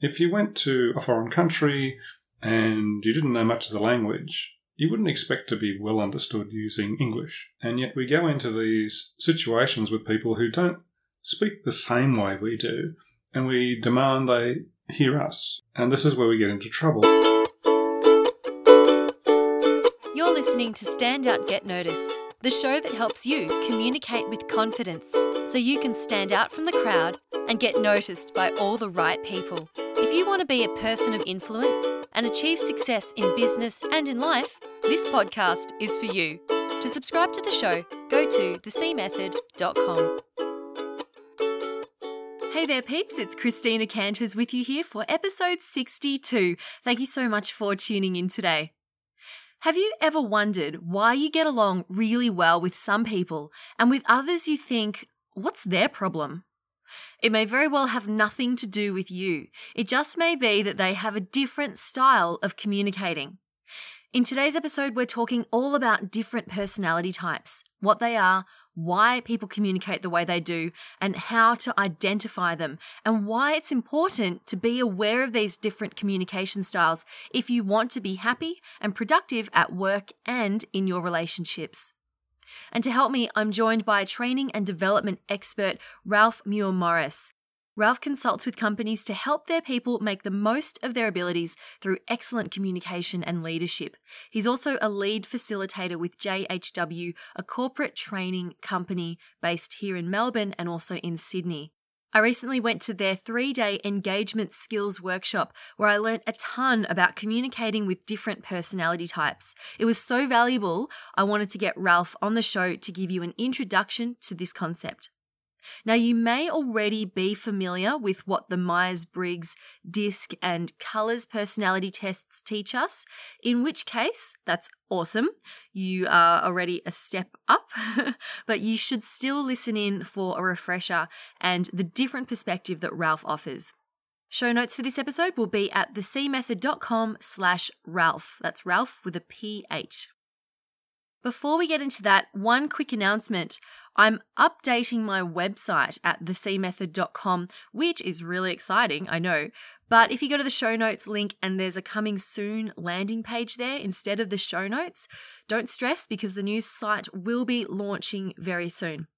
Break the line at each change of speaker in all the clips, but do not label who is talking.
If you went to a foreign country and you didn't know much of the language, you wouldn't expect to be well understood using English. And yet we go into these situations with people who don't speak the same way we do, and we demand they hear us. And this is where we get into trouble.
You're listening to Stand Out Get Noticed, the show that helps you communicate with confidence so you can stand out from the crowd and get noticed by all the right people. You want to be a person of influence and achieve success in business and in life, this podcast is for you. To subscribe to the show, go to thecmethod.com. Hey there, peeps. It's Christina Canters with you here for episode 62. Thank you so much for tuning in today. Have you ever wondered why you get along really well with some people and with others you think, what's their problem? It may very well have nothing to do with you. It just may be that they have a different style of communicating. In today's episode, we're talking all about different personality types, what they are, why people communicate the way they do, and how to identify them, and why it's important to be aware of these different communication styles if you want to be happy and productive at work and in your relationships. And to help me, I'm joined by training and development expert Ralph Muir Morris. Ralph consults with companies to help their people make the most of their abilities through excellent communication and leadership. He's also a lead facilitator with JHW, a corporate training company based here in Melbourne and also in Sydney. I recently went to their three day engagement skills workshop where I learnt a ton about communicating with different personality types. It was so valuable, I wanted to get Ralph on the show to give you an introduction to this concept. Now, you may already be familiar with what the Myers Briggs, DISC, and Colors personality tests teach us, in which case, that's awesome. You are already a step up, but you should still listen in for a refresher and the different perspective that Ralph offers. Show notes for this episode will be at thecmethod.com slash Ralph. That's Ralph with a PH. Before we get into that, one quick announcement. I'm updating my website at thecmethod.com, which is really exciting, I know. But if you go to the show notes link and there's a coming soon landing page there instead of the show notes, don't stress because the new site will be launching very soon.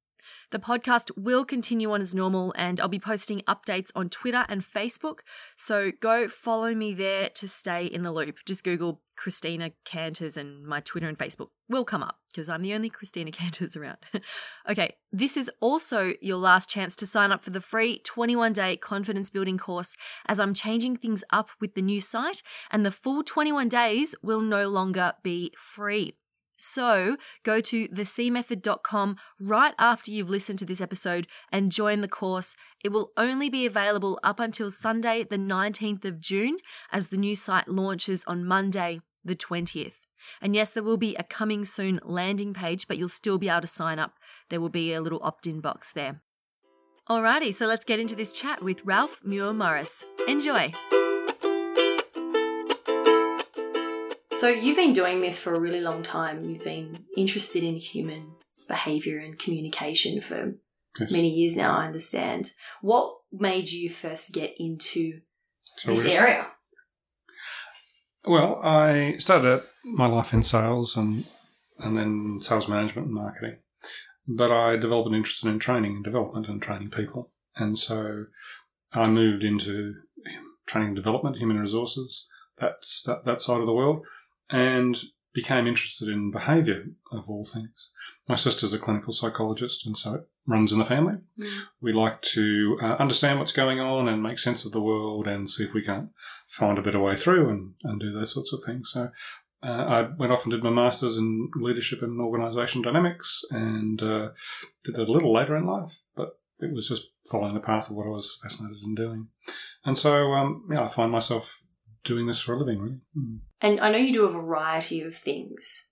The podcast will continue on as normal, and I'll be posting updates on Twitter and Facebook. So go follow me there to stay in the loop. Just Google Christina Canters, and my Twitter and Facebook will come up because I'm the only Christina Canters around. okay, this is also your last chance to sign up for the free 21 day confidence building course as I'm changing things up with the new site, and the full 21 days will no longer be free. So go to thecmethod.com right after you've listened to this episode and join the course. It will only be available up until Sunday, the 19th of June, as the new site launches on Monday, the 20th. And yes, there will be a coming soon landing page, but you'll still be able to sign up. There will be a little opt in box there. Alrighty, so let's get into this chat with Ralph Muir Morris. Enjoy! So you've been doing this for a really long time. You've been interested in human behavior and communication for yes. many years now, I understand. What made you first get into so this area?
Well, I started my life in sales and and then sales management and marketing. But I developed an interest in training and development and training people. And so I moved into training and development, human resources, that's that, that side of the world and became interested in behaviour of all things. My sister's a clinical psychologist, and so it runs in the family. Mm. We like to uh, understand what's going on and make sense of the world and see if we can't find a better way through and, and do those sorts of things. So uh, I went off and did my master's in leadership and organisation dynamics and uh, did that a little later in life, but it was just following the path of what I was fascinated in doing. And so, um, yeah, I find myself doing this for a living, really. Mm.
And I know you do a variety of things.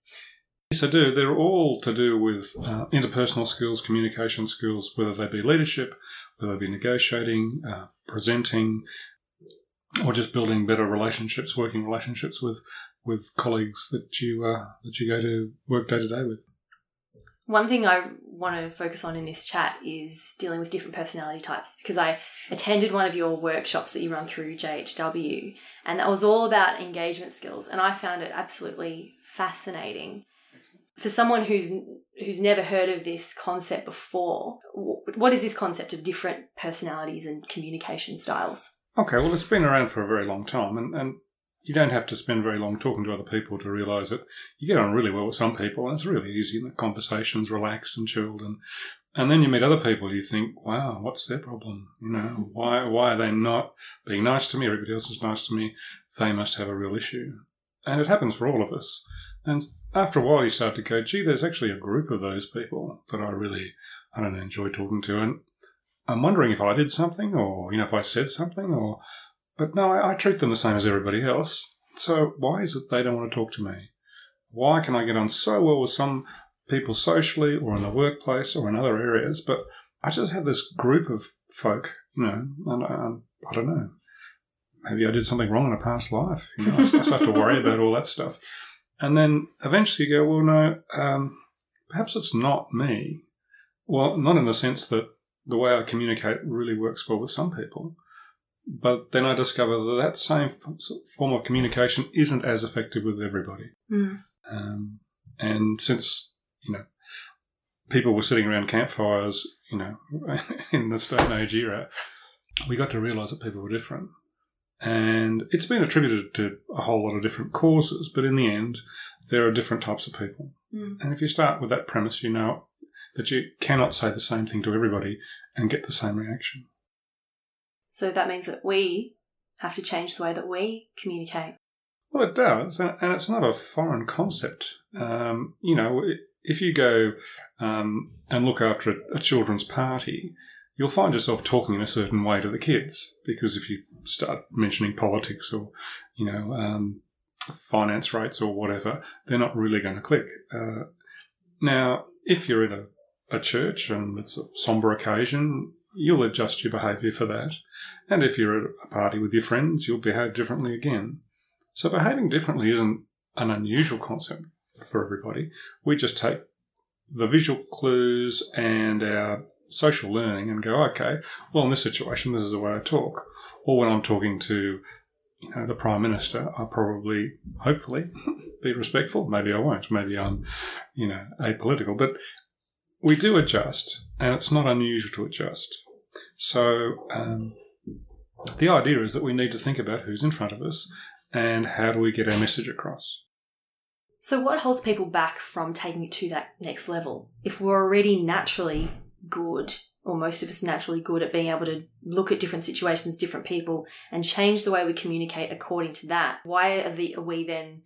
Yes, I do. They're all to do with uh, interpersonal skills, communication skills, whether they be leadership, whether they be negotiating, uh, presenting, or just building better relationships, working relationships with with colleagues that you uh, that you go to work day to day with.
One thing I want to focus on in this chat is dealing with different personality types because I attended one of your workshops that you run through JHW, and that was all about engagement skills, and I found it absolutely fascinating. For someone who's who's never heard of this concept before, what is this concept of different personalities and communication styles?
Okay, well, it's been around for a very long time, and, and you don't have to spend very long talking to other people to realise that you get on really well with some people, and it's really easy. And the conversation's relaxed and chilled, and and then you meet other people. You think, wow, what's their problem? You know, why why are they not being nice to me? Everybody else is nice to me. They must have a real issue, and it happens for all of us. And after a while, you start to go, gee, there's actually a group of those people that I really, I don't enjoy talking to, and I'm wondering if I did something, or you know, if I said something, or but no, I, I treat them the same as everybody else. So why is it they don't want to talk to me? Why can I get on so well with some people socially, or in the workplace, or in other areas, but I just have this group of folk, you know, and, and I don't know. Maybe I did something wrong in a past life. You know, I start to worry about all that stuff. And then eventually you go, well, no, um, perhaps it's not me. Well, not in the sense that the way I communicate really works well with some people. But then I discover that that same form of communication isn't as effective with everybody.
Mm.
Um, and since, you know, people were sitting around campfires, you know, in the Stone Age era, we got to realize that people were different. And it's been attributed to a whole lot of different causes, but in the end, there are different types of people.
Mm.
And if you start with that premise, you know that you cannot say the same thing to everybody and get the same reaction.
So that means that we have to change the way that we communicate.
Well, it does, and it's not a foreign concept. Um, you know, if you go um, and look after a, children's party, you'll find yourself talking in a certain way to the kids because if you start mentioning politics or you know um, finance rates or whatever, they're not really going to click. Uh, now, if you're in a, a church and it's a somber occasion, you'll adjust your behaviour for that. And if you're at a party with your friends, you'll behave differently again. So behaving differently isn't an unusual concept for everybody. We just take the visual clues and our social learning and go, okay, well, in this situation, this is the way I talk. Or when I'm talking to, you know, the Prime Minister, I'll probably, hopefully, be respectful. Maybe I won't. Maybe I'm, you know, apolitical. But we do adjust, and it's not unusual to adjust. So um, the idea is that we need to think about who's in front of us and how do we get our message across.
So, what holds people back from taking it to that next level? If we're already naturally good, or most of us naturally good at being able to look at different situations, different people, and change the way we communicate according to that, why are, the, are we then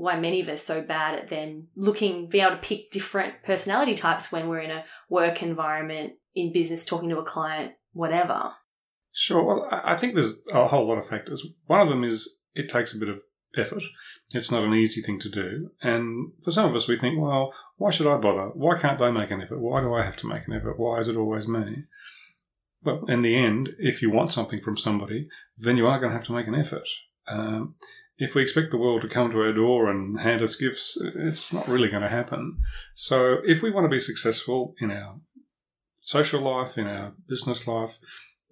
why many of us so bad at then looking, be able to pick different personality types when we're in a work environment, in business, talking to a client, whatever.
Sure. Well, I think there's a whole lot of factors. One of them is it takes a bit of effort. It's not an easy thing to do. And for some of us, we think, well, why should I bother? Why can't they make an effort? Why do I have to make an effort? Why is it always me? Well, in the end, if you want something from somebody, then you are going to have to make an effort. Um, if we expect the world to come to our door and hand us gifts, it's not really going to happen. So, if we want to be successful in our social life, in our business life,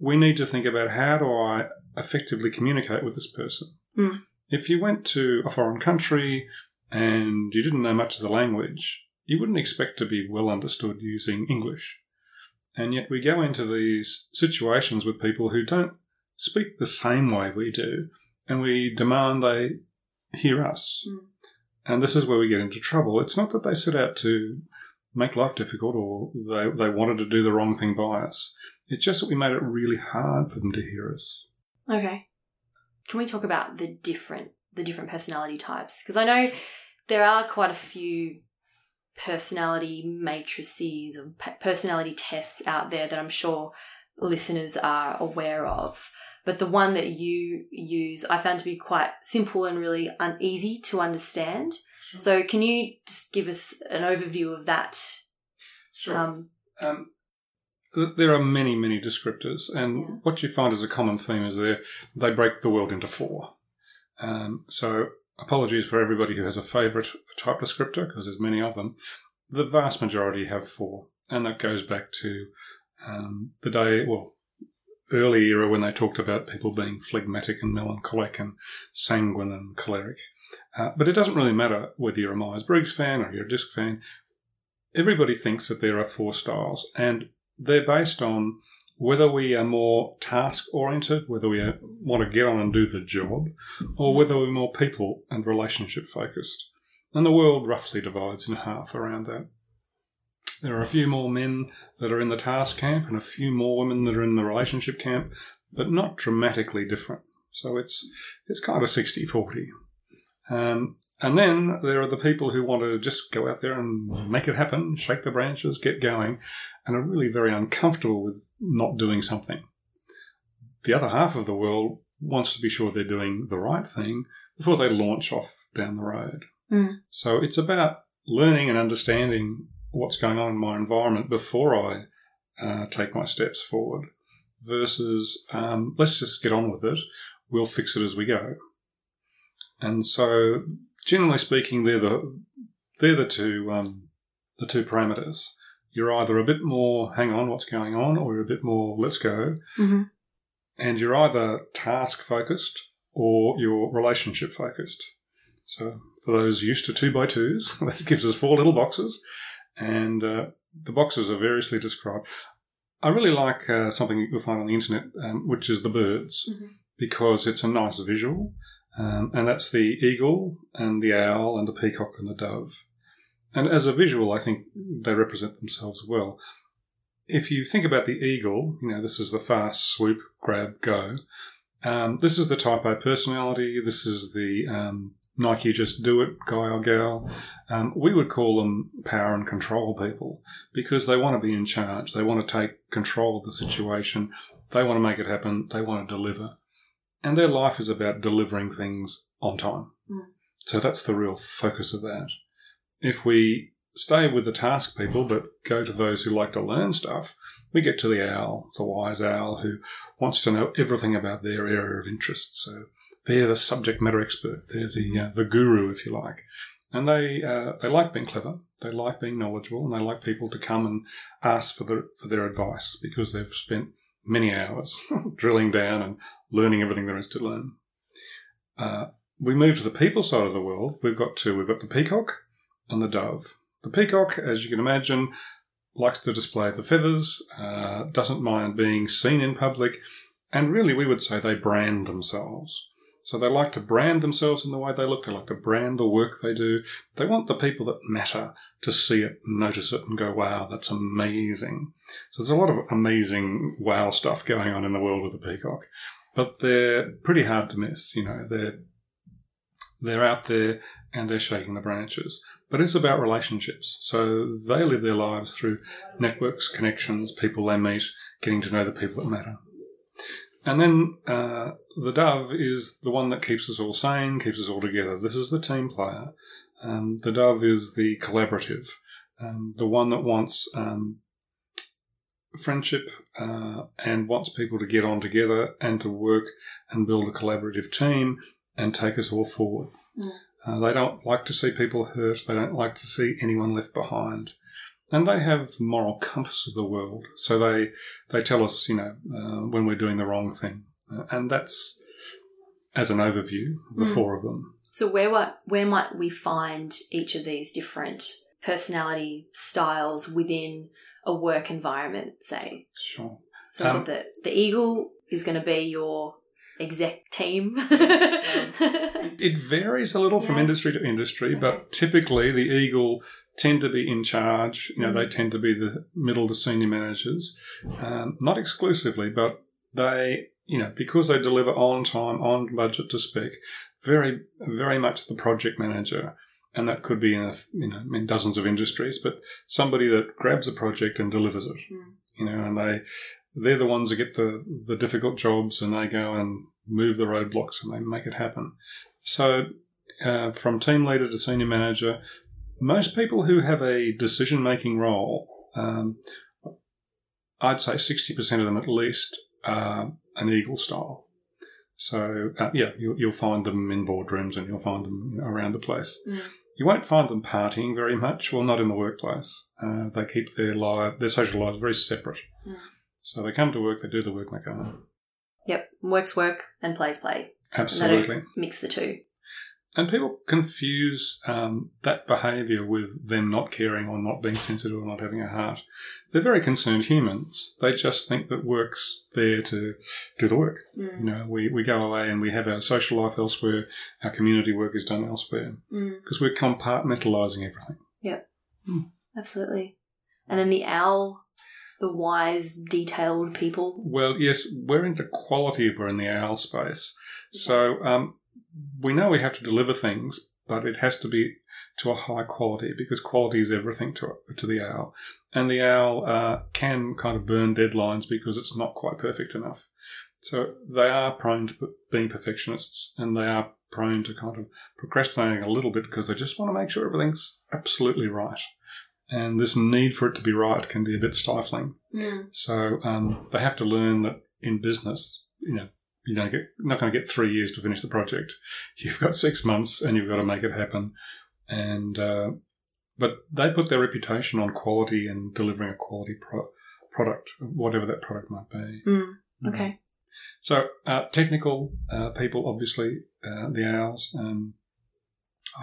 we need to think about how do I effectively communicate with this person.
Mm.
If you went to a foreign country and you didn't know much of the language, you wouldn't expect to be well understood using English. And yet we go into these situations with people who don't speak the same way we do, and we demand they hear us.
Mm.
And this is where we get into trouble. It's not that they set out to make life difficult or they, they wanted to do the wrong thing by us. It's just that we made it really hard for them to hear us.
Okay. Can we talk about the different the different personality types? Because I know there are quite a few personality matrices or personality tests out there that I'm sure listeners are aware of. But the one that you use, I found to be quite simple and really uneasy to understand. Sure. So, can you just give us an overview of that?
Sure. Um, um, there are many, many descriptors, and yeah. what you find as a common theme is they they break the world into four. Um, so, apologies for everybody who has a favourite type descriptor because there's many of them. the vast majority have four, and that goes back to um, the day, well, early era when they talked about people being phlegmatic and melancholic and sanguine and choleric. Uh, but it doesn't really matter whether you're a Myers Briggs fan or you're a DISC fan. Everybody thinks that there are four styles, and they're based on whether we are more task oriented, whether we want to get on and do the job, or whether we're more people and relationship focused. And the world roughly divides in half around that. There are a few more men that are in the task camp and a few more women that are in the relationship camp, but not dramatically different. So it's it's kind of 60 40. Um, and then there are the people who want to just go out there and make it happen, shake the branches, get going, and are really very uncomfortable with not doing something. The other half of the world wants to be sure they're doing the right thing before they launch off down the road.
Mm.
So it's about learning and understanding what's going on in my environment before I uh, take my steps forward versus um, let's just get on with it. We'll fix it as we go. And so, generally speaking, they're the they're the two um, the two parameters. You're either a bit more hang on, what's going on, or you're a bit more let's go.
hmm
And you're either task focused or you're relationship focused. So, for those used to two by twos, that gives us four little boxes, and uh, the boxes are variously described. I really like uh, something you'll find on the internet, um, which is the birds,
Mhm.
because it's a nice visual, um, and that's the eagle and the owl and the peacock and the dove. And as a visual, I think they represent themselves well. If you think about the eagle, you know, this is the fast swoop, grab, go. Um, this is the type A personality. This is the um, Nike just do it guy or gal. Um, we would call them power and control people because they want to be in charge. They want to take control of the situation. They want to make it happen. They want to deliver. And their life is about delivering things on time.
Mm.
So that's the real focus of that. If we stay with the task people but go to those who like to learn stuff, we get to the owl, the wise owl who wants to know everything about their area of interest. So they're the subject matter expert. They're the uh, the guru, if you like, and they uh, they like being clever. They like being knowledgeable, and they like people to come and ask for the for their advice because they've spent many hours drilling down and learning everything there is to learn. Uh, we move to the people side of the world. We've got two. We've got the peacock and the dove. The peacock, as you can imagine, likes to display the feathers, uh, doesn't mind being seen in public, and really we would say they brand themselves. So they like to brand themselves in the way they look, they like to brand the work they do. They want the people that matter to see it, notice it, and go, wow, that's amazing. So there's a lot of amazing wow stuff going on in the world of the peacock. But they're pretty hard to miss, you know, they're they're out there and they're shaking the branches. But it's about relationships. So they live their lives through networks, connections, people they meet, getting to know the people that matter. And then uh, the dove is the one that keeps us all sane, keeps us all together. This is the team player. Um, the dove is the collaborative, um, the one that wants um, friendship uh, and wants people to get on together and to work and build a collaborative team and take us all forward.
Mm.
Uh, they don't like to see people hurt. They don't like to see anyone left behind. And they have the moral compass of the world. So they, they tell us, you know, uh, when we're doing the wrong thing. Uh, and that's, as an overview, the
Mm.
four of them.
So where what where might we find each of these different personality styles within a work environment? Say,
Sure.
so
Um,
the the eagle is going to be your exec team.
It varies a little from
Yeah.
industry to industry, but typically the Eagle tend to be in charge. You know, they tend to be the middle to senior managers. Um, not exclusively, but they, you know, because they deliver on time, on budget to spec, very, very much the project manager. And that could be in, a, you know, in dozens of industries, but somebody that grabs a project and delivers it.
Mm.
You know, and they, they're the ones that get the, the difficult jobs and they go and move the roadblocks and they make it happen. So, uh, from team leader to senior manager, most people who have a decision making role, um, I'd say 60% of them at least are an eagle style. So, uh, yeah, you'll, you'll find them in boardrooms and you'll find them around the place.
Mm.
You won't find them partying very much. Well, not in the workplace. Uh, they keep their life, their social lives very separate.
Mm.
So they come to work, they do the work, and they go home.
Yep. Works work and plays play.
Absolutely.
mix the two.
And people confuse um, that behaviour with them not caring or not being sensitive or not having a heart. They're very concerned humans. They just think that work's there to do the work. You
Mm.
know, we, we go away and we have our social life elsewhere, our community work is done elsewhere
Mm.
because we're compartmentalising everything. Yep.
Absolutely. And then the owl, the wise, detailed people.
Well, yes, we're into quality if we're in the owl space. So um, we know we have to deliver things, but it has to be to a high quality because quality is everything to to the owl. And the owl uh, can kind of burn deadlines because it's not quite perfect enough. So they are prone to being perfectionists, and they are prone to kind of procrastinating a little bit because they just want to make sure everything's absolutely right. And this need for it to be right can be a bit stifling.
Mm.
So um, they have to learn that in business, you know, you don't get not going to get three years to finish the project. You've got six months, and you've got to make it happen. And uh, but they put their reputation on quality and delivering a quality pro- product, whatever that product might be.
Mm. Okay.
So uh, technical uh, people, obviously, uh, the owls, um,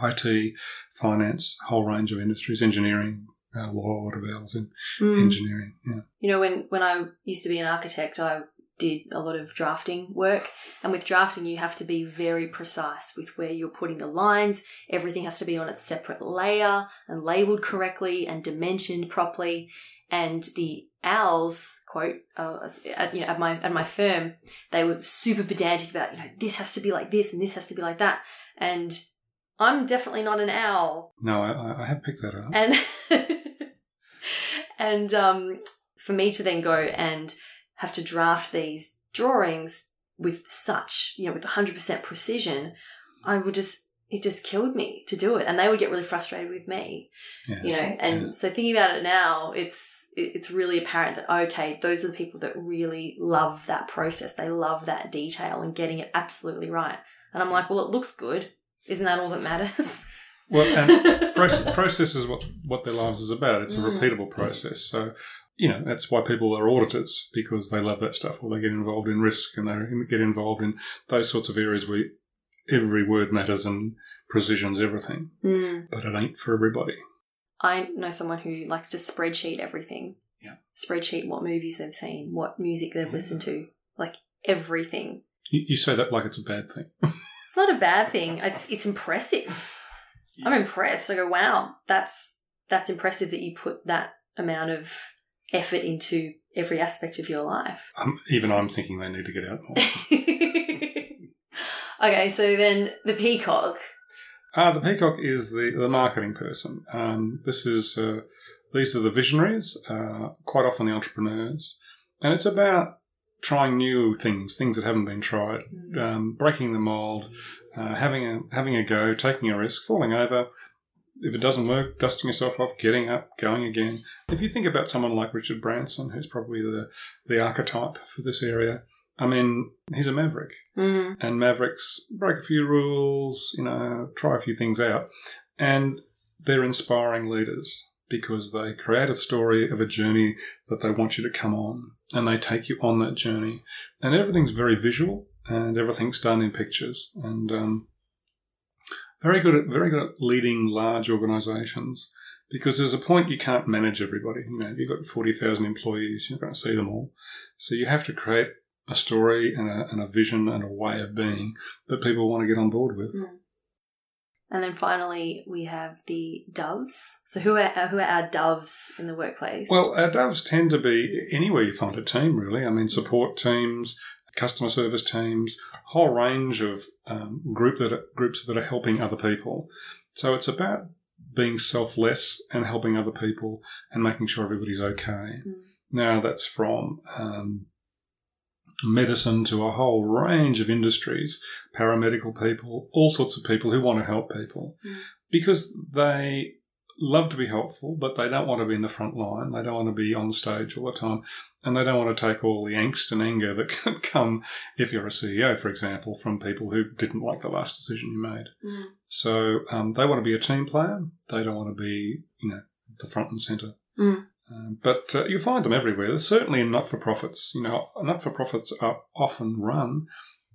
IT, finance, whole range of industries, engineering, uh, law, of owls in
Mm.
engineering. Yeah.
You know, when, when I used to be an architect, I did a lot of drafting work. And with drafting, you have to be very precise with where you're putting the lines. Everything has to be on its separate layer and labeled correctly and dimensioned properly. And the owls, quote, uh, at, you know, at my, at my firm, they were super pedantic about, you know, this has to be like this and this has to be like that. And I'm definitely not an owl.
No, I, I have picked that up.
and and um, for me to then go and have to draft these drawings with such you know with 100% precision i would just it just killed me to do it and they would get really frustrated with me
Yeah.
you know and
Yeah.
so thinking about it now it's it's really apparent that okay those are the people that really love that process they love that detail and getting it absolutely right and i'm like well it looks good isn't that all that matters
Well, and process, process is what, what their lives is about. It's a
Mm.
repeatable process. So, you know, that's why people are auditors because they love that stuff or they get involved in risk and they get involved in those sorts of areas where every word matters and precision's everything.
Mm.
But it ain't for everybody.
I know someone who likes to spreadsheet everything.
Yeah.
Spreadsheet what movies they've seen, what music they've listened to, like everything.
You, you say that like it's a bad thing.
It's not a bad thing. It's it's impressive. I'm impressed. I go, wow, that's that's impressive that you put that amount of effort into every aspect of your life.
Um, even I'm thinking they need to get out more.
okay, so then the peacock.
Ah, the peacock is the, the marketing person. Um, this is uh, these are the visionaries, uh, quite often the entrepreneurs, and it's about trying new things, things that haven't been tried, um, breaking the mold, uh, having a having a go, taking a risk, falling over. If it doesn't work, dusting yourself off, getting up, going again. If you think about someone like Richard Branson, who's probably the the archetype for this area, I mean, he's a maverick
Mm.
and Mavericks break a few rules, you know, try a few things out. And they're inspiring leaders because they create a story of a journey that they want you to come on and they take you on that journey. And everything's very visual and everything's done in pictures and um, very good at very good at leading large organizations because there's a point you can't manage everybody. You know, you've got 40,000 employees, you're not going to see them all. So you have to create a story and a, and a vision and a way of being that people want to get on board with.
Mm. And then finally, we have the doves. So who are who are our doves in the workplace?
Well, our doves tend to be anywhere you find a team, really. I mean, support teams, customer service teams, a whole range of um, group that are, groups that are helping other people. So it's about being selfless and helping other people and making sure everybody's okay.
Mm.
Now, that's from um, medicine to a whole range of industries, paramedical people, all sorts of people who want to help people
Mm.
because they love to be helpful, but they don't want to be in the front line. They don't want to be on stage all the time. And they don't want to take all the angst and anger that can come if you're a CEO, for example, from people who didn't like the last decision you made.
Mm.
So um, they want to be a team player. They don't want to be, you know, the front and centre.
Mm.
Um, but uh, you find them everywhere. Certainly in not-for-profits. You know, not-for-profits are often run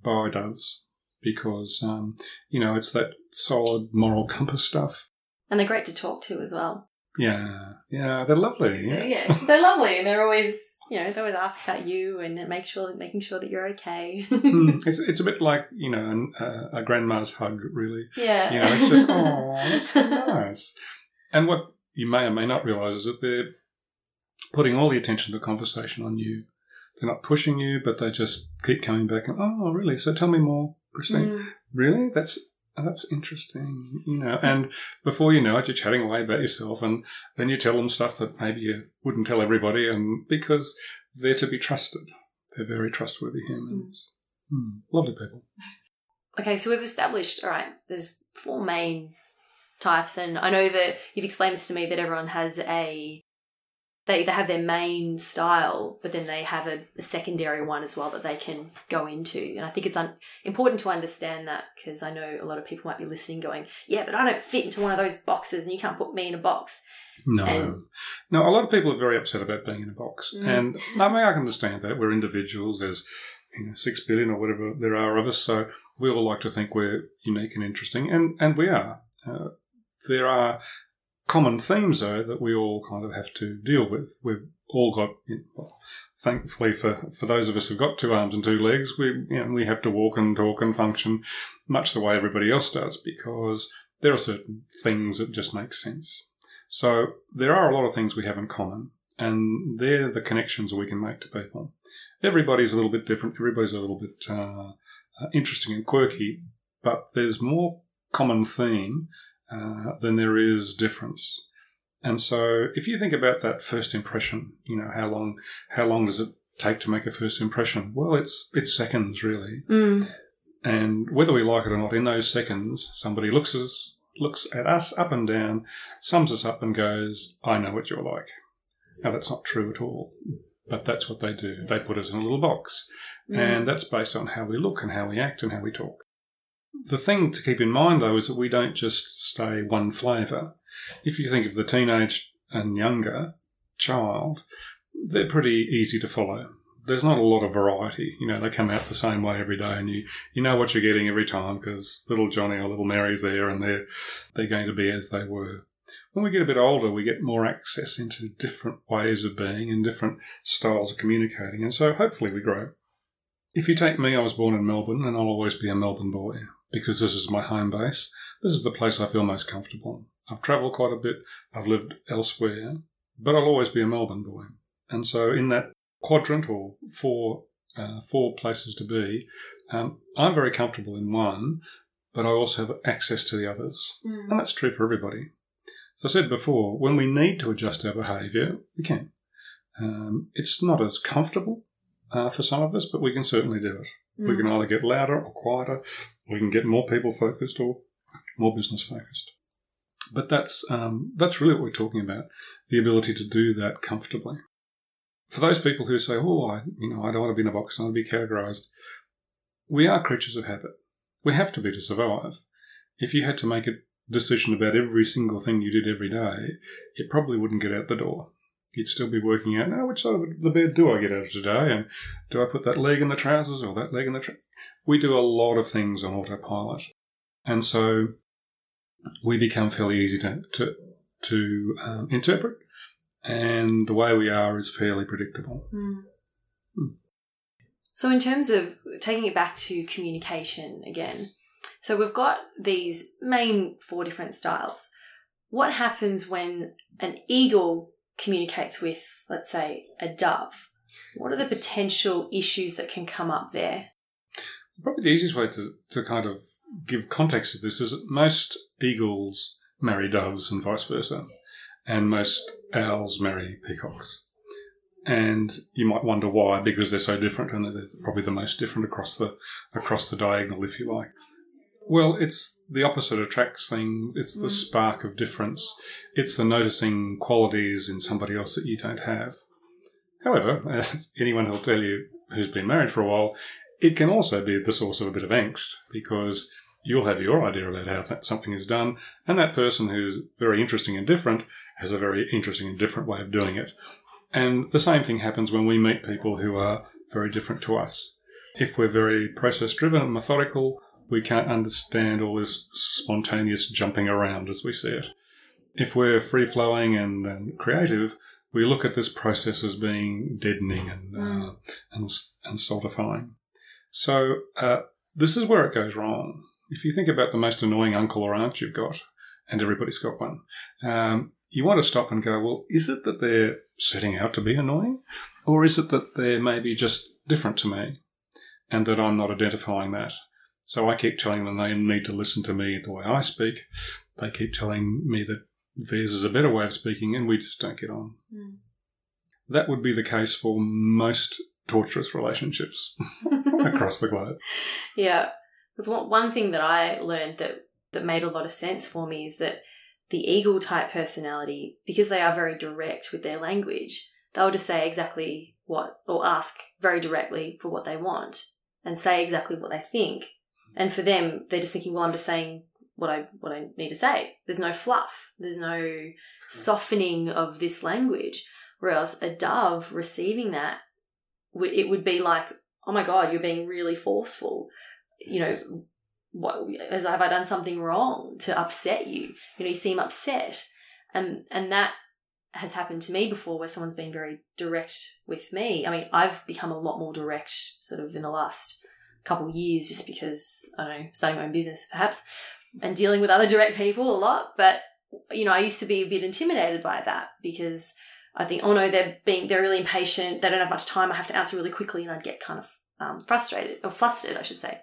by doves because, um, you know, it's that solid moral compass stuff.
And they're great to talk to as well.
Yeah, yeah, they're lovely. Yeah,
yeah. they're lovely, and they're always, you know, they always ask about you and make sure, making sure that you're okay.
Hmm, it's, it's a bit like you know an, uh, a grandma's hug, really.
Yeah,
You know, it's just oh, that's so nice. And what you may or may not realise is that they're putting all the attention of the conversation on you. They're not pushing you, but they just keep coming back and oh, really? So tell me more, Christine.
Mm.
Really? That's that's interesting, you know. And before you know it, you're chatting away about yourself, and then you tell them stuff that maybe you wouldn't tell everybody, and because they're to be trusted, they're very trustworthy humans. Hmm, lovely people.
Okay, so we've established, all right, there's four main types, and I know that you've explained this to me that everyone has a they, they have their main style, but then they have a, a secondary one as well that they can go into. And I think it's un- important to understand that because I know a lot of people might be listening going, yeah, but I don't fit into one of those boxes and you can't put me in a box.
No,
And-
no. A lot of people are very upset about being in a box,
Mm.
and I mean I can understand that. We're individuals. There's you know six billion or whatever there are of us, so we all like to think we're unique and interesting, and and we are. Uh, there are common themes though that we all kind of have to deal with. We've all got. Well, thankfully for, for those of us who've got two arms and two legs, we you know, we have to walk and talk and function much the way everybody else does because there are certain things that just make sense. So there are a lot of things we have in common, and they're the connections we can make to people. Everybody's a little bit different. Everybody's a little bit uh, uh, interesting and quirky, but there's more common theme uh, than there is difference. And so, if you think about that first impression, you know how long how long does it take to make a first impression? Well, it's it's seconds really.
Mm.
And whether we like it or not, in those seconds, somebody looks at us, looks at us up and down, sums us up, and goes, "I know what you're like." Now that's not true at all, but that's what they do. They put us in a little box,
Mm.
and that's based on how we look and how we act and how we talk. The thing to keep in mind, though, is that we don't just stay one flavour. If you think of the teenage and younger child, they're pretty easy to follow. There's not a lot of variety. You know, they come out the same way every day, and you, you know what you're getting every time because little Johnny or little Mary's there, and they're they're going to be as they were. When we get a bit older, we get more access into different ways of being and different styles of communicating, and so hopefully we grow. If you take me, I was born in Melbourne, and I'll always be a Melbourne boy because this is my home base. This is the place I feel most comfortable. I've travelled quite a bit. I've lived elsewhere, but I'll always be a Melbourne boy. And so, in that quadrant or four uh, four places to be, um, I'm very comfortable in one, but I also have access to the others,
Mm.
and that's true for everybody. So I said before, when we need to adjust our behaviour, we can. Um, it's not as comfortable uh, for some of us, but we can certainly do it. We
Mm.
can either get louder or quieter. We can get more people focused or more business focused. But that's um, that's really what we're talking about: the ability to do that comfortably. For those people who say, "Oh, I, you know, I don't want to be in a box. I want to be categorized," we are creatures of habit. We have to be to survive. If you had to make a decision about every single thing you did every day, it probably wouldn't get out the door. You'd still be working out, now which side of the bed do I get out of today? And do I put that leg in the trousers or that leg in the trousers? We do a lot of things on autopilot. And so we become fairly easy to, to, to um, interpret. And the way we are is fairly predictable.
Mm.
Hmm.
So, in terms of taking it back to communication again, so we've got these main four different styles. What happens when an eagle communicates with, let's say, a dove? What are the potential issues that can come up there?
Probably the easiest way to, to kind of give context to this is that most eagles marry doves and vice versa, and most owls marry peacocks. And you might wonder why, because they're so different, and they're probably the most different across the across the diagonal, if you like. Well, it's the opposite attracts things. It's the
Mm.
spark of difference. It's the noticing qualities in somebody else that you don't have. However, as anyone will tell you who's been married for a while, it can also be the source of a bit of angst because you'll have your idea about how that something is done, and that person who's very interesting and different has a very interesting and different way of doing it. And the same thing happens when we meet people who are very different to us. If we're very process driven and methodical, we can't understand all this spontaneous jumping around as we see it. If we're free flowing and, and creative, we look at this process as being deadening and uh,
Mm.
and, and stultifying. So uh, this is where it goes wrong. If you think about the most annoying uncle or aunt you've got, and everybody's got one, um, you want to stop and go, well, is it that they're setting out to be annoying, or is it that they're maybe just different to me, and that I'm not identifying that? So I keep telling them they need to listen to me the way I speak. They keep telling me that theirs is a better way of speaking, and we just don't get on.
Mm.
That would be the case for most torturous relationships across the globe.
Yeah. Because one, one thing that I learned that, that made a lot of sense for me is that the eagle type personality, because they are very direct with their language, they'll just say exactly what, or ask very directly for what they want and say exactly what they think. And for them, they're just thinking, well, I'm just saying what I, what I need to say. There's no fluff. There's no softening of this language. Whereas a dove receiving that, it would be like, oh my God, you're being really forceful you know, what as have I done something wrong to upset you? You know, you seem upset, and and that has happened to me before, where someone's been very direct with me. I mean, I've become a lot more direct, sort of in the last couple years, just because I don't know, starting my own business perhaps, and dealing with other direct people a lot. But you know, I used to be a bit intimidated by that because I think, oh no, they're being they're really impatient. They don't have much time. I have to answer really quickly, and I'd get kind of um, frustrated or flustered, I should say.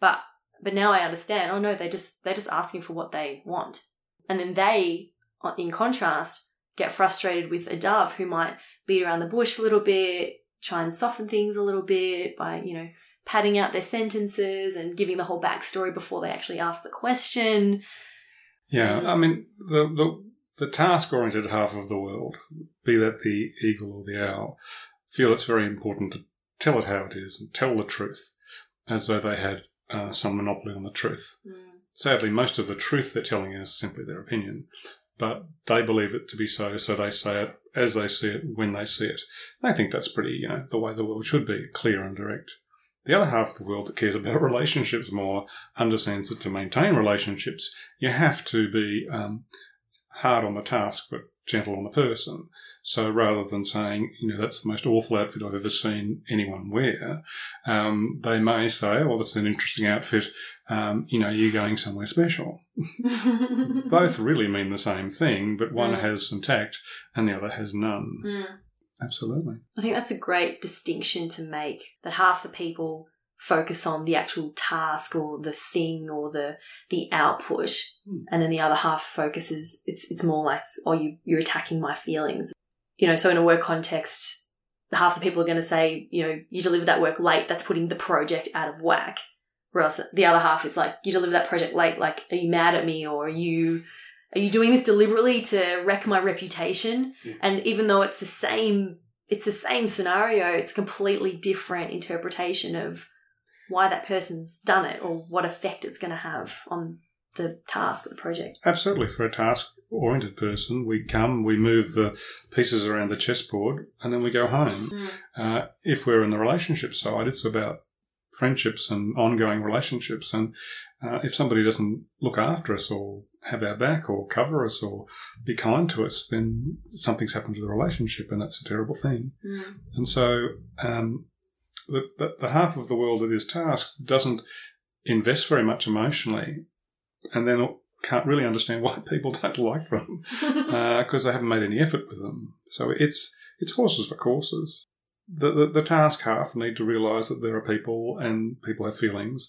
But but now I understand. Oh no, they just they're just asking for what they want, and then they, in contrast, get frustrated with a dove who might beat around the bush a little bit, try and soften things a little bit by you know padding out their sentences and giving the whole backstory before they actually ask the question.
Yeah,
Mm.
I mean the the, the task oriented half of the world, be that the eagle or the owl, feel it's very important to tell it how it is and tell the truth, as though they had uh, some monopoly on the truth. Sadly, most of the truth they're telling is simply their opinion, but they believe it to be so, so they say it as they see it when they see it. I think that's pretty, you know, the way the world should be, clear and direct. The other half of the world that cares about relationships more understands that to maintain relationships, you have to be um, hard on the task but gentle on the person. So rather than saying, you know, that's the most awful outfit I've ever seen anyone wear, um, they may say, well, that's an interesting outfit. Um, you know, you're going somewhere special. Both really mean the same thing, but one
Mm.
has some tact and the other has none.
Mm.
Absolutely.
I think that's a great distinction to make that half the people focus on the actual task or the thing or the the output
Hmm.
and then the other half focuses it's it's more like oh you you're attacking my feelings you know so in a work context half the people are going to say you know you delivered that work late that's putting the project out of whack whereas the other half is like you delivered that project late like are you mad at me or are you are you doing this deliberately to wreck my reputation
Yeah.
and even though it's the same it's the same scenario it's a completely different interpretation of why that person's done it or what effect it's going to have on the task or the project
Absolutely. For a task oriented person, we come, we move the pieces around the chessboard, and then we go home. Uh, if we're in the relationship side, it's about friendships and ongoing relationships. And uh, if somebody doesn't look after us or have our back or cover us or be kind to us, then something's happened to the relationship, and that's a terrible thing.
Mm.
And so um, the, the, the half of the world that is tasked doesn't invest very much emotionally and then can't really understand why people don't like them because they haven't made any effort with them. So it's it's horses for courses. The, the, the task half need to realise that there are people and people have feelings.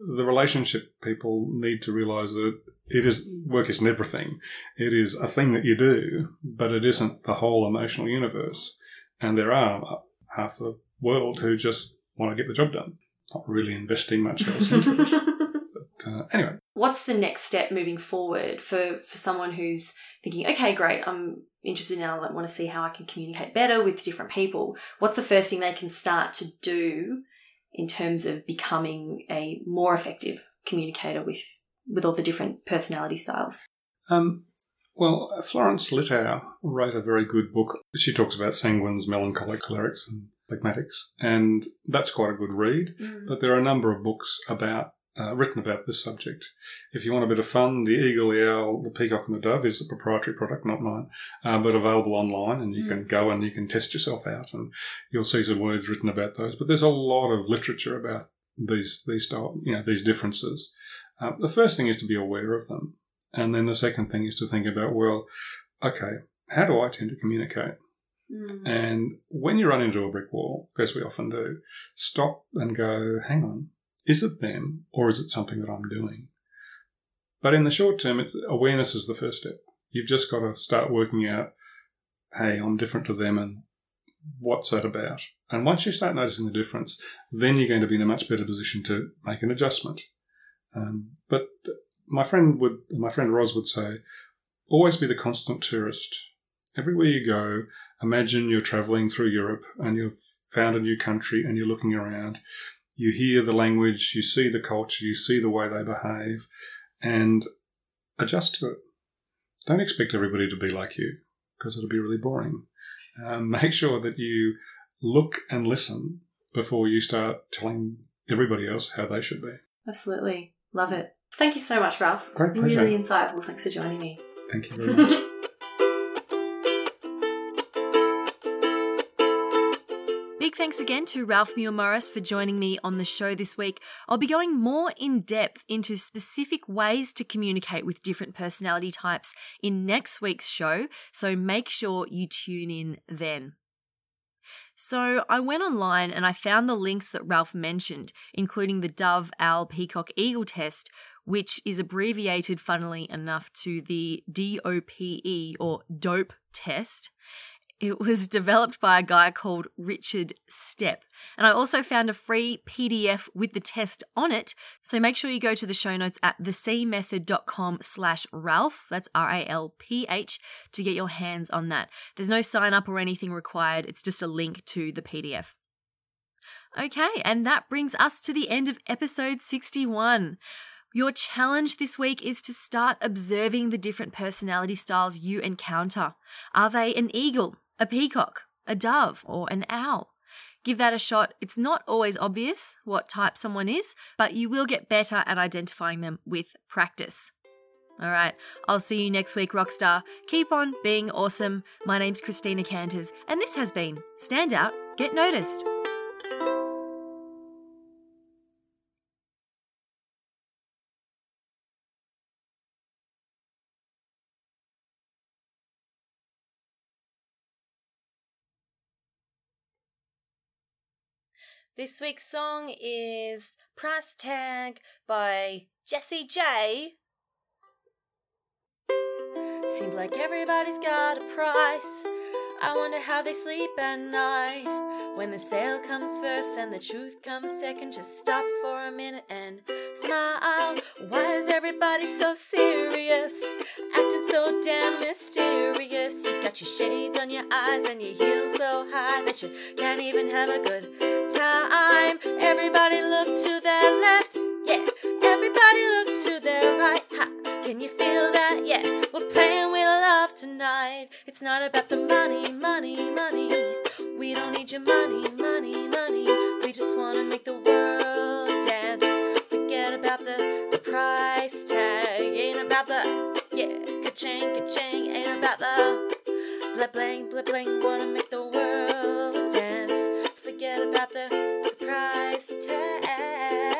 The relationship people need to realise that it is work isn't everything. It is a thing that you do, but it isn't the whole emotional universe. And there are half the world who just want to get the job done, not really investing much else into it. uh, anyway,
What's the next step moving forward for for someone who's thinking, okay, great, I'm interested now, I want to see how I can communicate better with different people. What's the first thing they can start to do in terms of becoming a more effective communicator with with all the different personality styles?
Um, well, Florence Littauer wrote a very good book. She talks about sanguines, melancholic, cholerics, and phlegmatics, and that's quite a good read. But there are a number of books about uh, written about this subject. If you want a bit of fun, the eagle, the owl, the peacock, and the dove is a proprietary product, not mine, uh, but available online, and you can go and you can test yourself out, and you'll see some words written about those. But there's a lot of literature about these these style, you know, these differences. Uh, the first thing is to be aware of them, and then the second thing is to think about, well, okay, how do I tend to communicate?
Mm.
And when you run into a brick wall, as we often do, stop and go, hang on, is it them or is it something that I'm doing? But in the short term, it's, awareness is the first step. You've just got to start working out, hey, I'm different to them and what's that about? And once you start noticing the difference, then you're going to be in a much better position to make an adjustment. Um, but my friend would, my friend Roz would say, always be the constant tourist. Everywhere you go, imagine you're traveling through Europe and you've found a new country and you're looking around. You hear the language, you see the culture, you see the way they behave, and adjust to it. Don't expect everybody to be like you because it'll be really boring. Um, make sure that you look and listen before you start telling everybody else how they should be.
Absolutely. Love it. Thank you so much, Ralph.
Great pleasure.
Really insightful. Thanks for joining me.
Thank you very much.
thanks again to Ralph Muir Morris for joining me on the show this week. I'll be going more in depth into specific ways to communicate with different personality types in next week's show, so make sure you tune in then. So, I went online and I found the links that Ralph mentioned, including the Dove, Owl, Peacock, Eagle test, which is abbreviated, funnily enough, to the DOPE or DOPE test. It was developed by a guy called Richard Stepp. And I also found a free PDF with the test on it. So make sure you go to the show notes at thecmethod.com slash Ralph, that's R-A-L-P-H, to get your hands on that. There's no sign up or anything required. It's just a link to the PDF. Okay, and that brings us to the end of episode 61. Your challenge this week is to start observing the different personality styles you encounter. Are they an eagle, a peacock, a dove, or an owl? Give that a shot. It's not always obvious what type someone is, but you will get better at identifying them with practice. All right, I'll see you next week, Rockstar. Keep on being awesome. My name's Christina Canters, and this has been Stand Out, Get Noticed. This week's song is Price Tag by Jessie J. Seems like everybody's got a price. I wonder how they sleep at night. When the sale comes first and the truth comes second, just stop for a minute and smile. Why is everybody so serious? Acting so damn mysterious. You got your shades on your eyes and your heels so high that you can't even have a good time. Everybody look to their left, yeah. Everybody look to their right. Ha. Can you feel that? Yeah. We're playing with love tonight. It's not about the money, money, money. We don't need your money, money, money. We just wanna make the world dance. Forget about the, price tag. Ain't about the yeah, ka-ching, ka-ching. Ain't about the blah bling, blah bling. Wanna make the world about the, price tag.